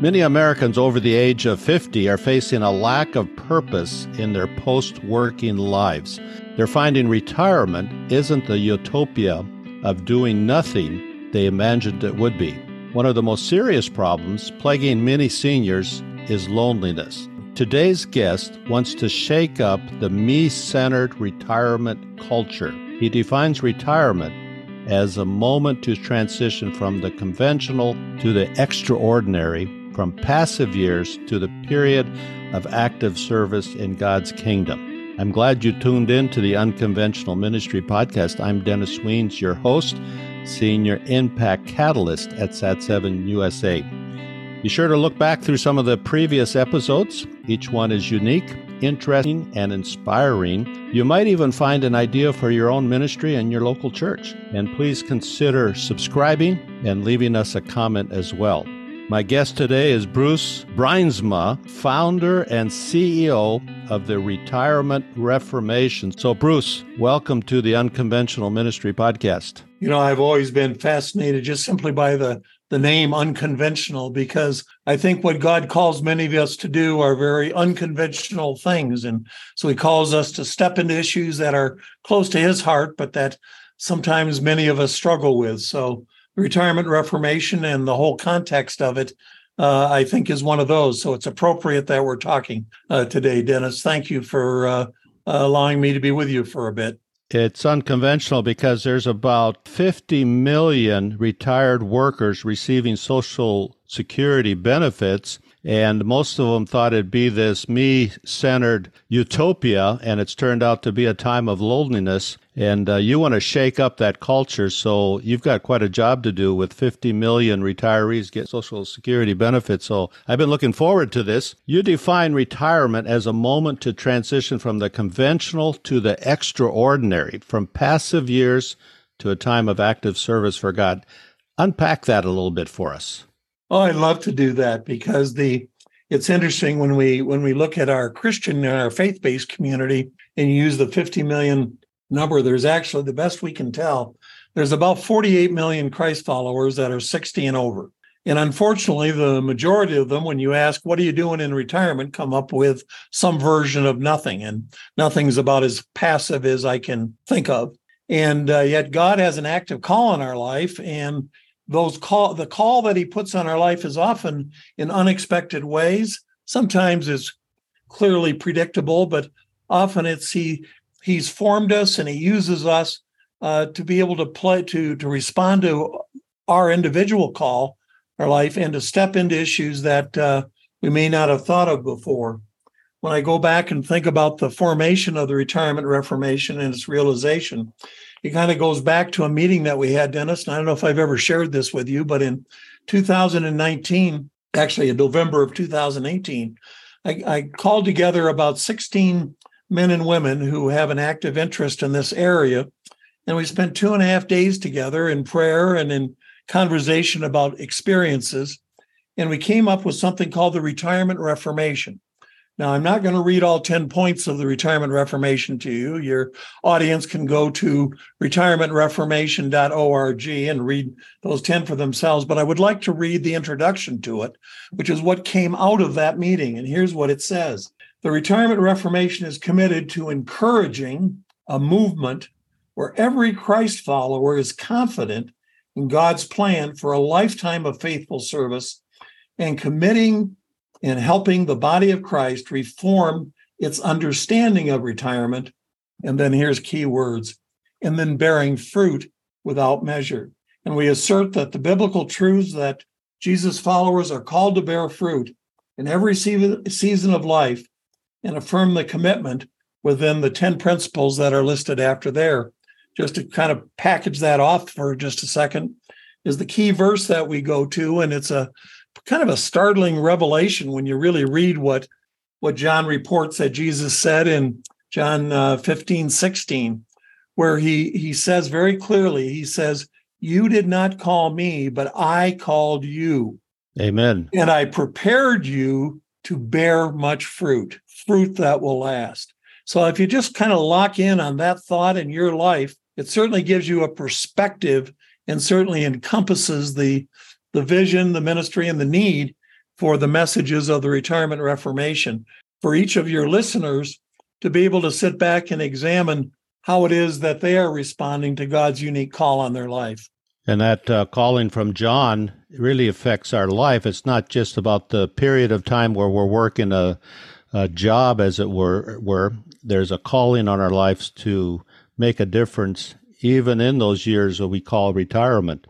Many Americans over the age of 50 are facing a lack of purpose in their post working lives. They're finding retirement isn't the utopia of doing nothing they imagined it would be. One of the most serious problems plaguing many seniors is loneliness. Today's guest wants to shake up the me centered retirement culture. He defines retirement as a moment to transition from the conventional to the extraordinary from passive years to the period of active service in God's kingdom. I'm glad you tuned in to the Unconventional Ministry podcast. I'm Dennis Wiens, your host, Senior Impact Catalyst at Sat7 USA. Be sure to look back through some of the previous episodes. Each one is unique, interesting, and inspiring. You might even find an idea for your own ministry and your local church. And please consider subscribing and leaving us a comment as well. My guest today is Bruce Bruinsma, founder and CEO of the Retirement Reformation. So, Bruce, welcome to the Unconventional Ministry Podcast. You know, I've always been fascinated just simply by the the name unconventional because I think what God calls many of us to do are very unconventional things. And so he calls us to step into issues that are close to his heart, but that sometimes many of us struggle with. So retirement reformation and the whole context of it, uh, I think, is one of those. So it's appropriate that we're talking uh, today, Dennis. Thank you for uh, allowing me to be with you for a bit. It's unconventional because there's about 50 million retired workers receiving Social Security benefits. And most of them thought it'd be this me centered utopia, and it's turned out to be a time of loneliness. And uh, you want to shake up that culture. So you've got quite a job to do with 50 million retirees get Social Security benefits. So I've been looking forward to this. You define retirement as a moment to transition from the conventional to the extraordinary, from passive years to a time of active service for God. Unpack that a little bit for us. Oh, I'd love to do that because the it's interesting when we when we look at our Christian and our faith-based community and use the 50 million number, there's actually the best we can tell, there's about 48 million Christ followers that are 60 and over. And unfortunately, the majority of them, when you ask, what are you doing in retirement, come up with some version of nothing. And nothing's about as passive as I can think of. And uh, yet, God has an active call in our life. And those call the call that he puts on our life is often in unexpected ways. Sometimes it's clearly predictable but often it's he he's formed us and he uses us uh, to be able to play to to respond to our individual call our life and to step into issues that uh, we may not have thought of before. When i go back and think about the formation of the retirement reformation and its realization it kind of goes back to a meeting that we had, Dennis. And I don't know if I've ever shared this with you, but in 2019, actually in November of 2018, I, I called together about 16 men and women who have an active interest in this area. And we spent two and a half days together in prayer and in conversation about experiences. And we came up with something called the Retirement Reformation. Now, I'm not going to read all 10 points of the Retirement Reformation to you. Your audience can go to retirementreformation.org and read those 10 for themselves. But I would like to read the introduction to it, which is what came out of that meeting. And here's what it says The Retirement Reformation is committed to encouraging a movement where every Christ follower is confident in God's plan for a lifetime of faithful service and committing in helping the body of Christ reform its understanding of retirement. And then here's key words, and then bearing fruit without measure. And we assert that the biblical truths that Jesus followers are called to bear fruit in every season of life and affirm the commitment within the 10 principles that are listed after there. Just to kind of package that off for just a second, is the key verse that we go to, and it's a kind of a startling revelation when you really read what what John reports that Jesus said in John uh, 15, 16, where he he says very clearly, he says, You did not call me, but I called you. Amen. And I prepared you to bear much fruit, fruit that will last. So if you just kind of lock in on that thought in your life, it certainly gives you a perspective and certainly encompasses the the vision, the ministry, and the need for the messages of the Retirement Reformation for each of your listeners to be able to sit back and examine how it is that they are responding to God's unique call on their life. And that uh, calling from John really affects our life. It's not just about the period of time where we're working a, a job, as it were, where there's a calling on our lives to make a difference, even in those years that we call retirement.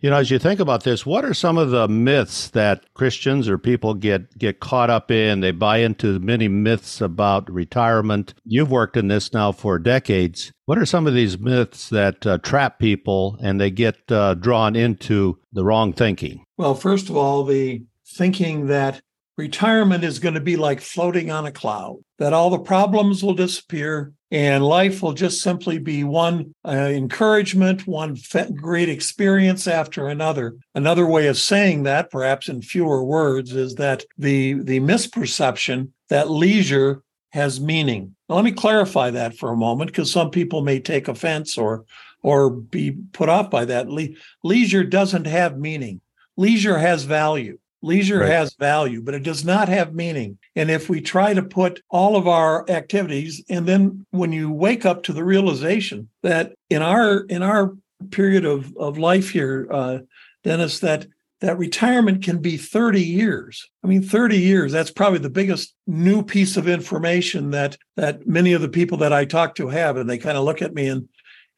You know, as you think about this, what are some of the myths that Christians or people get get caught up in? They buy into many myths about retirement. You've worked in this now for decades. What are some of these myths that uh, trap people and they get uh, drawn into the wrong thinking? Well, first of all, the thinking that retirement is going to be like floating on a cloud, that all the problems will disappear and life will just simply be one uh, encouragement, one great experience after another. Another way of saying that, perhaps in fewer words, is that the, the misperception that leisure has meaning. Now, let me clarify that for a moment because some people may take offense or or be put off by that. Le- leisure doesn't have meaning. Leisure has value. Leisure right. has value, but it does not have meaning. And if we try to put all of our activities, and then when you wake up to the realization that in our in our period of, of life here, uh, Dennis, that that retirement can be 30 years. I mean, 30 years, that's probably the biggest new piece of information that that many of the people that I talk to have. And they kind of look at me and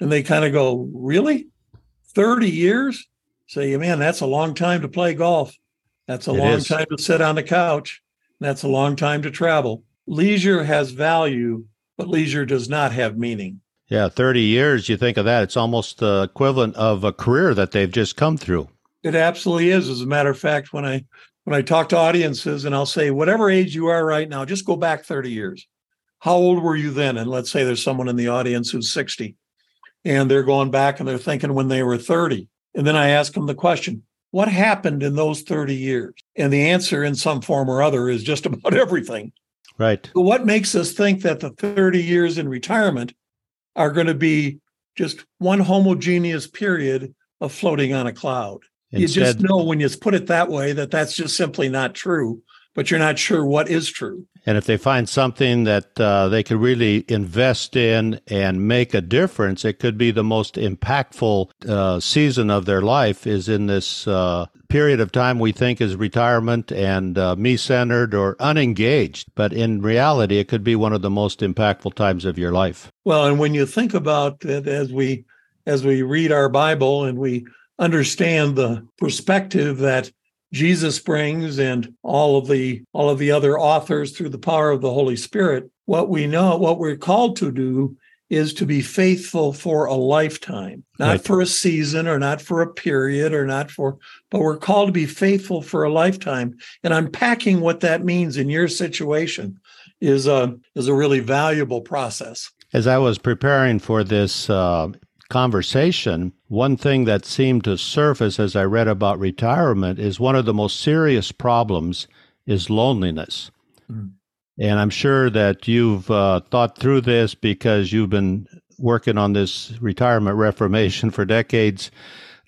and they kind of go, Really? 30 years? Say, man, that's a long time to play golf. That's a it long is. time to sit on the couch. That's a long time to travel. Leisure has value, but leisure does not have meaning. Yeah, 30 years, you think of that, it's almost the equivalent of a career that they've just come through. It absolutely is. As a matter of fact, when I when I talk to audiences and I'll say, whatever age you are right now, just go back 30 years. How old were you then? And let's say there's someone in the audience who's 60 and they're going back and they're thinking when they were 30. And then I ask them the question, what happened in those 30 years? And the answer, in some form or other, is just about everything. Right. But what makes us think that the 30 years in retirement are going to be just one homogeneous period of floating on a cloud? Instead, you just know when you put it that way that that's just simply not true, but you're not sure what is true. And if they find something that uh, they could really invest in and make a difference, it could be the most impactful uh, season of their life is in this uh, period of time we think is retirement and uh, me centered or unengaged. But in reality, it could be one of the most impactful times of your life. Well, and when you think about it as we as we read our Bible and we understand the perspective that Jesus brings and all of the all of the other authors through the power of the Holy Spirit, what we know, what we're called to do is to be faithful for a lifetime, not right. for a season or not for a period or not for, but we're called to be faithful for a lifetime. And unpacking what that means in your situation is a is a really valuable process. As I was preparing for this uh, conversation, one thing that seemed to surface as I read about retirement is one of the most serious problems is loneliness. Mm. And I'm sure that you've uh, thought through this because you've been working on this retirement reformation for decades.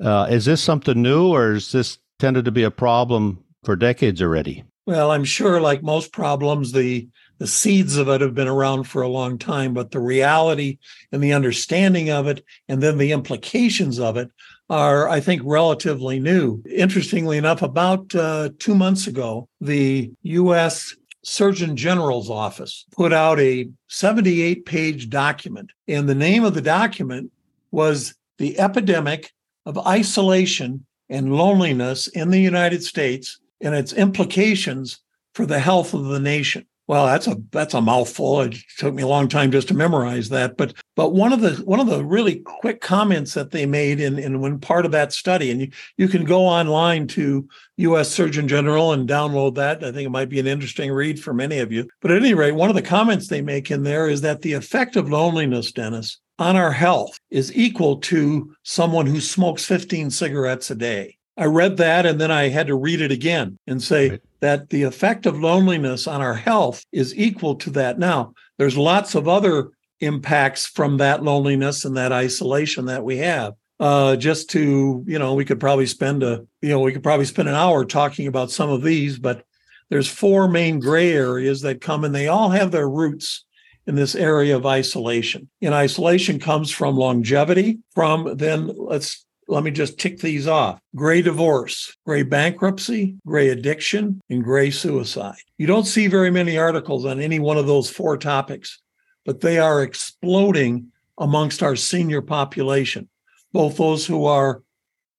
Uh, is this something new, or is this tended to be a problem for decades already? Well, I'm sure, like most problems, the the seeds of it have been around for a long time, but the reality and the understanding of it, and then the implications of it, are, I think, relatively new. Interestingly enough, about uh, two months ago, the U.S. Surgeon General's office put out a 78 page document, and the name of the document was The Epidemic of Isolation and Loneliness in the United States and its implications for the health of the nation. Well, that's a that's a mouthful. It took me a long time just to memorize that. But but one of the one of the really quick comments that they made in in when part of that study, and you, you can go online to U.S. Surgeon General and download that. I think it might be an interesting read for many of you. But at any rate, one of the comments they make in there is that the effect of loneliness, Dennis, on our health is equal to someone who smokes 15 cigarettes a day. I read that and then I had to read it again and say right. That the effect of loneliness on our health is equal to that. Now, there's lots of other impacts from that loneliness and that isolation that we have. uh, just to you know we could probably spend a you know we could probably spend an hour talking about some of these but there's four main gray areas that come and they all have their roots in this area of isolation and isolation comes from longevity from then let's let me just tick these off gray divorce, gray bankruptcy, gray addiction, and gray suicide. You don't see very many articles on any one of those four topics, but they are exploding amongst our senior population both those who are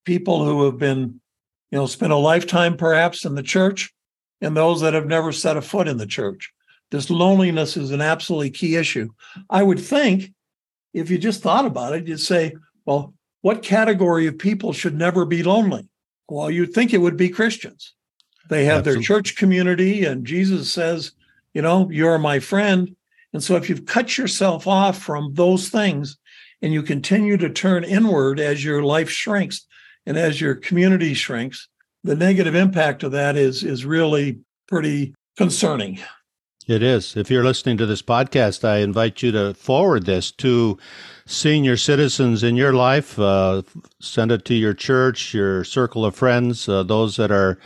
people who have been, you know, spent a lifetime perhaps in the church and those that have never set a foot in the church. This loneliness is an absolutely key issue. I would think if you just thought about it, you'd say, well, what category of people should never be lonely? Well, you'd think it would be Christians. They have Absolutely. their church community, and Jesus says, you know, you're my friend. And so if you've cut yourself off from those things, and you continue to turn inward as your life shrinks and as your community shrinks, the negative impact of that is is really pretty concerning. It is. If you're listening to this podcast, I invite you to forward this to senior citizens in your life. Uh, send it to your church, your circle of friends, uh, those that are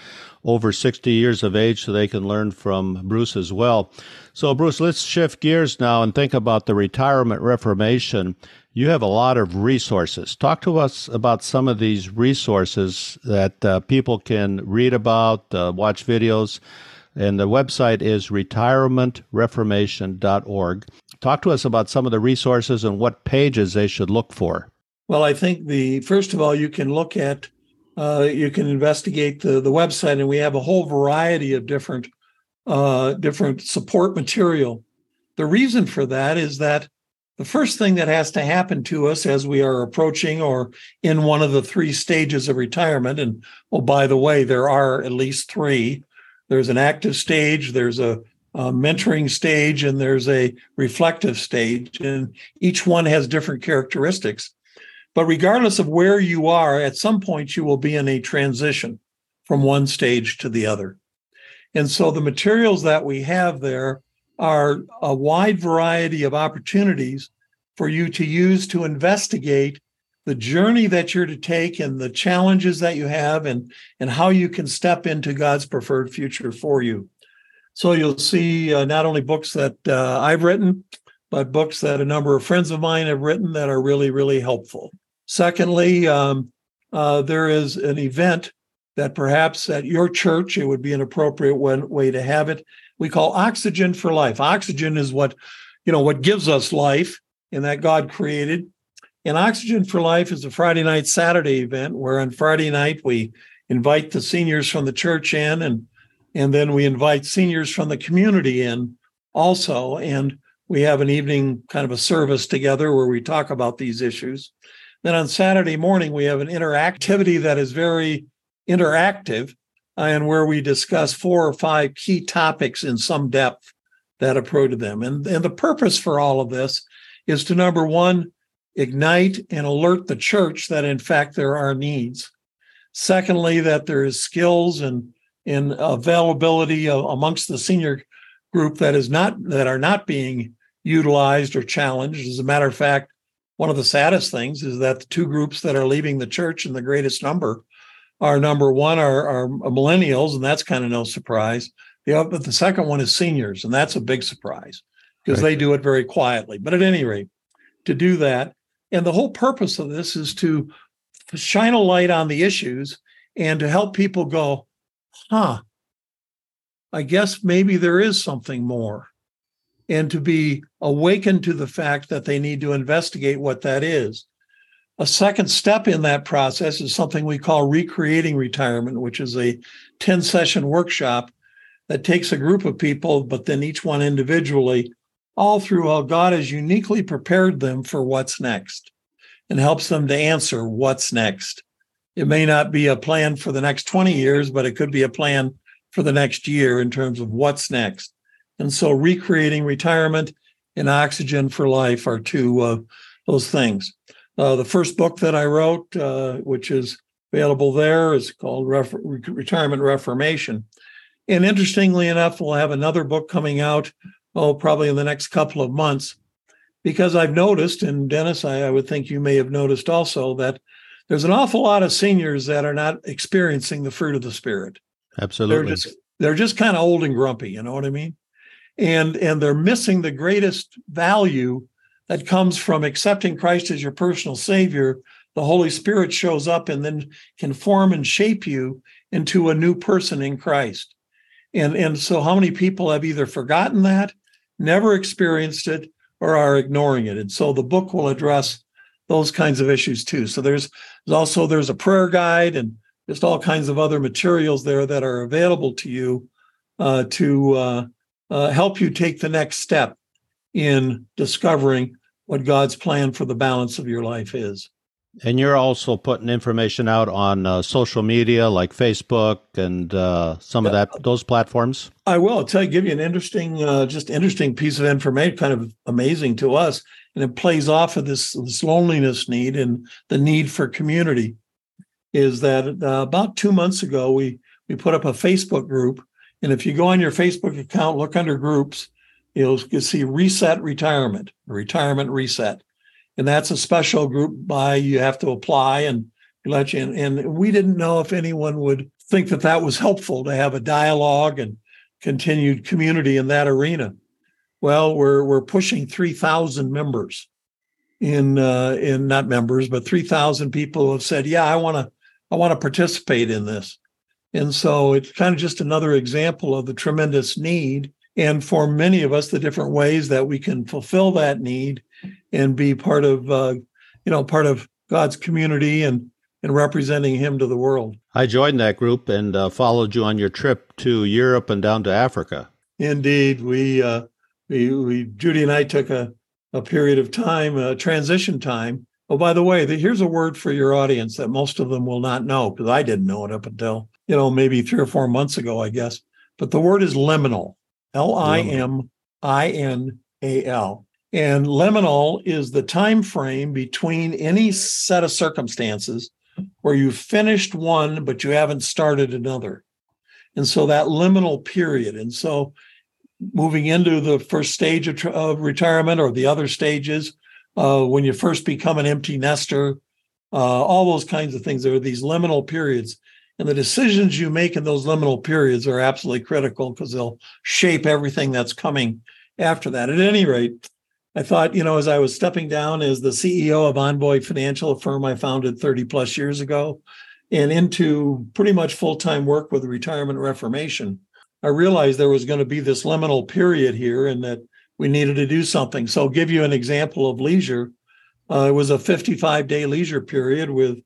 over 60 years of age, so they can learn from Bruce as well. So, Bruce, let's shift gears now and think about the retirement reformation you have a lot of resources. Talk to us about some of these resources that uh, people can read about, uh, watch videos. And the website is retirementreformation.org. Talk to us about some of the resources and what pages they should look for. Well, I think the first of all, you can look at, uh, you can investigate the the website, and we have a whole variety of different uh, different support material. The reason for that is that the first thing that has to happen to us as we are approaching or in one of the three stages of retirement, and oh, by the way, there are at least three there's an active stage, there's a, a mentoring stage, and there's a reflective stage, and each one has different characteristics. But regardless of where you are, at some point you will be in a transition from one stage to the other. And so the materials that we have there are a wide variety of opportunities for you to use to investigate the journey that you're to take and the challenges that you have and and how you can step into God's preferred future for you. So you'll see uh, not only books that uh, I've written, but books that a number of friends of mine have written that are really really helpful. Secondly, um, uh, there is an event that perhaps at your church it would be an appropriate one, way to have it we call oxygen for life. Oxygen is what, you know, what gives us life and that God created. And Oxygen for Life is a Friday night, Saturday event where on Friday night we invite the seniors from the church in and and then we invite seniors from the community in also. And we have an evening kind of a service together where we talk about these issues. Then on Saturday morning, we have an interactivity that is very interactive uh, and where we discuss four or five key topics in some depth that approach them. And, and the purpose for all of this is to number one, ignite and alert the church that in fact there are needs. Secondly, that there is skills and, and availability amongst the senior group that is not that are not being utilized or challenged. As a matter of fact, one of the saddest things is that the two groups that are leaving the church in the greatest number are number one are, are millennials, and that's kind of no surprise. The, but the second one is seniors, and that's a big surprise because right. they do it very quietly. But at any rate, to do that, and the whole purpose of this is to shine a light on the issues and to help people go, huh, I guess maybe there is something more. And to be awakened to the fact that they need to investigate what that is. A second step in that process is something we call recreating retirement, which is a 10 session workshop that takes a group of people, but then each one individually, all through how God has uniquely prepared them for what's next and helps them to answer what's next. It may not be a plan for the next 20 years, but it could be a plan for the next year in terms of what's next. And so, recreating retirement and oxygen for life are two of those things. Uh, the first book that I wrote, uh, which is available there, is called Ref- Retirement Reformation. And interestingly enough, we'll have another book coming out, oh, probably in the next couple of months, because I've noticed, and Dennis, I, I would think you may have noticed also, that there's an awful lot of seniors that are not experiencing the fruit of the spirit. Absolutely. They're just they're just kind of old and grumpy, you know what I mean? And and they're missing the greatest value that comes from accepting Christ as your personal savior. The Holy Spirit shows up and then can form and shape you into a new person in Christ. And and so how many people have either forgotten that, never experienced it, or are ignoring it? And so the book will address those kinds of issues too. So there's, there's also there's a prayer guide and just all kinds of other materials there that are available to you uh, to uh, uh, help you take the next step in discovering what God's plan for the balance of your life is. And you're also putting information out on uh, social media like Facebook and uh, some of that those platforms. I will I'll tell you, give you an interesting, uh, just interesting piece of information, kind of amazing to us, and it plays off of this this loneliness need and the need for community. Is that uh, about two months ago we we put up a Facebook group, and if you go on your Facebook account, look under groups, you'll, you'll see Reset Retirement, Retirement Reset and that's a special group by you have to apply and let you in. And we didn't know if anyone would think that that was helpful to have a dialogue and continued community in that arena. Well, we're we're pushing three thousand members in uh, in not members, but three thousand people have said, "Yeah, I want to I want to participate in this." And so it's kind of just another example of the tremendous need, and for many of us, the different ways that we can fulfill that need and be part of uh, you know part of God's community and and representing Him to the world. I joined that group and uh, followed you on your trip to Europe and down to Africa. Indeed, we uh, we, we Judy and I took a a period of time, a transition time. Oh, by the way, the, here's a word for your audience that most of them will not know because I didn't know it up until you know maybe three or four months ago, I guess. But the word is liminal, L I M I N A L. And liminal is the time frame between any set of circumstances where you've finished one, but you haven't started another. And so that liminal period. And so moving into the first stage of, of retirement or the other stages, uh, when you first become an empty nester, uh, all those kinds of things. There are these liminal periods. And the decisions you make in those liminal periods are absolutely critical because they'll shape everything that's coming after that. At any rate, I thought, you know, as I was stepping down as the CEO of Envoy Financial, a firm I founded 30 plus years ago, and into pretty much full time work with retirement reformation, I realized there was going to be this liminal period here and that we needed to do something. So, I'll give you an example of leisure. Uh, it was a 55 day leisure period with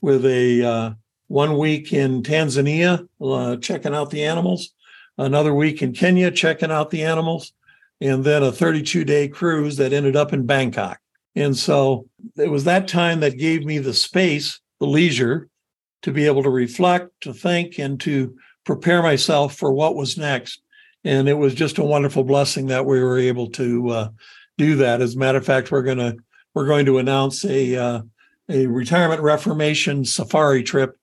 with a uh, one week in Tanzania uh, checking out the animals, another week in Kenya checking out the animals, and then a 32 day cruise that ended up in Bangkok. And so it was that time that gave me the space, the leisure to be able to reflect, to think, and to prepare myself for what was next. And it was just a wonderful blessing that we were able to uh, do that. As a matter of fact, we're gonna we're going to announce a uh, a retirement reformation safari trip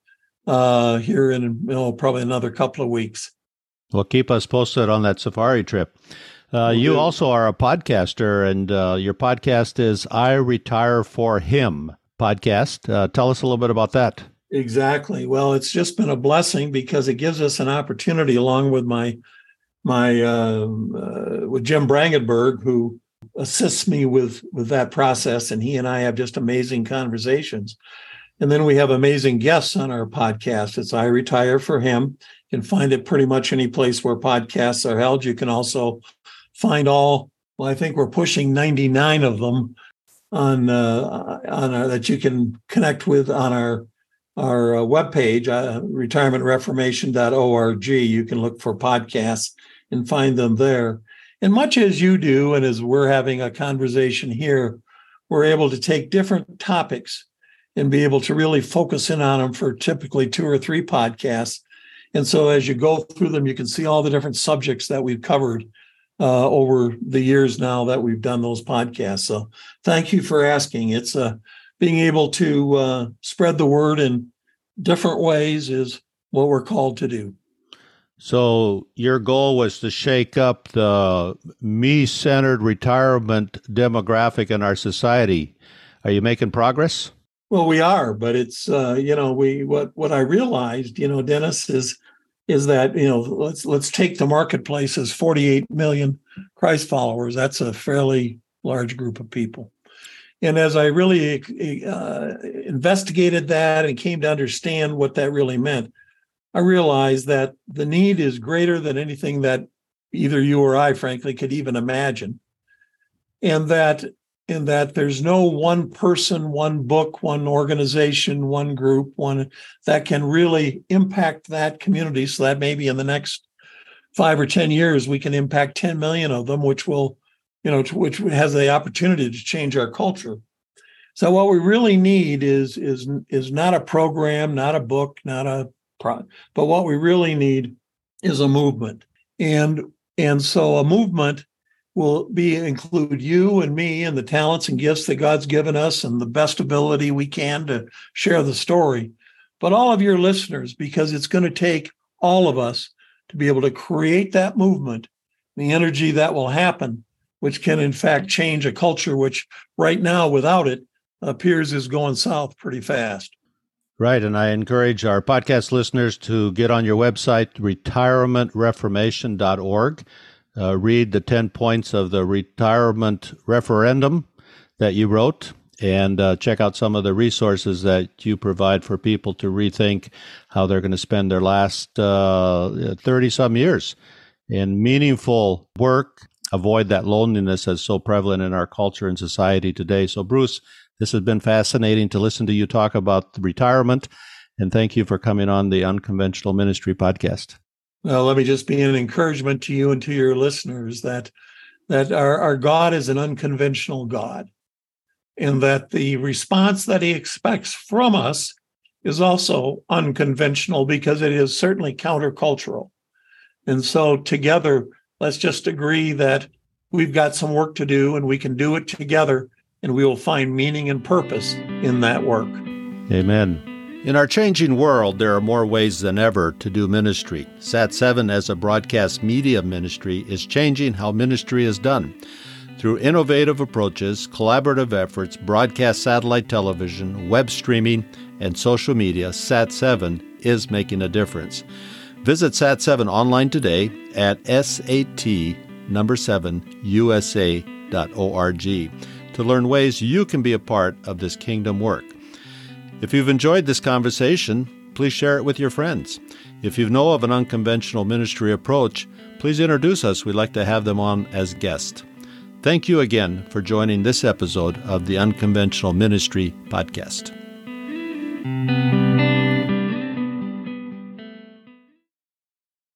uh, here in you know, probably another couple of weeks. Well, keep us posted on that safari trip. Uh, you also are a podcaster, and uh, your podcast is "I Retire for Him" podcast. Uh, tell us a little bit about that. Exactly. Well, it's just been a blessing because it gives us an opportunity, along with my my um, uh, with Jim Brangenberg, who assists me with with that process, and he and I have just amazing conversations. And then we have amazing guests on our podcast. It's I Retire for Him. You can find it pretty much any place where podcasts are held. You can also find all. Well, I think we're pushing 99 of them on uh, on our, that you can connect with on our our uh, webpage, uh, retirementreformation.org. You can look for podcasts and find them there. And much as you do, and as we're having a conversation here, we're able to take different topics and be able to really focus in on them for typically two or three podcasts. And so as you go through them, you can see all the different subjects that we've covered uh, over the years now that we've done those podcasts. So thank you for asking. It's uh, being able to uh, spread the word in different ways is what we're called to do. So your goal was to shake up the me-centered retirement demographic in our society. Are you making progress? Well, we are, but it's uh, you know we what what I realized, you know, Dennis is is that you know let's let's take the marketplace as 48 million Christ followers. That's a fairly large group of people. And as I really uh, investigated that and came to understand what that really meant, I realized that the need is greater than anything that either you or I, frankly, could even imagine. And that in that there's no one person, one book, one organization, one group, one that can really impact that community. So that maybe in the next five or 10 years, we can impact 10 million of them, which will, you know, which has the opportunity to change our culture. So what we really need is is is not a program, not a book, not a pro, but what we really need is a movement. And and so a movement will be include you and me and the talents and gifts that God's given us and the best ability we can to share the story. But all of your listeners, because it's going to take all of us to be able to create that movement, the energy that will happen, which can in fact change a culture which right now without it appears is going south pretty fast. Right. And I encourage our podcast listeners to get on your website, retirementreformation.org uh, read the 10 points of the retirement referendum that you wrote and uh, check out some of the resources that you provide for people to rethink how they're going to spend their last 30 uh, some years in meaningful work. Avoid that loneliness that's so prevalent in our culture and society today. So, Bruce, this has been fascinating to listen to you talk about retirement. And thank you for coming on the Unconventional Ministry podcast. Well, let me just be an encouragement to you and to your listeners that that our, our God is an unconventional God, and that the response that He expects from us is also unconventional because it is certainly countercultural. And so, together, let's just agree that we've got some work to do and we can do it together, and we will find meaning and purpose in that work. Amen. In our changing world, there are more ways than ever to do ministry. Sat7 as a broadcast media ministry is changing how ministry is done. Through innovative approaches, collaborative efforts, broadcast satellite television, web streaming, and social media, Sat7 is making a difference. Visit Sat7 online today at sat number 7 usa.org to learn ways you can be a part of this kingdom work. If you've enjoyed this conversation, please share it with your friends. If you know of an unconventional ministry approach, please introduce us. We'd like to have them on as guests. Thank you again for joining this episode of the Unconventional Ministry Podcast.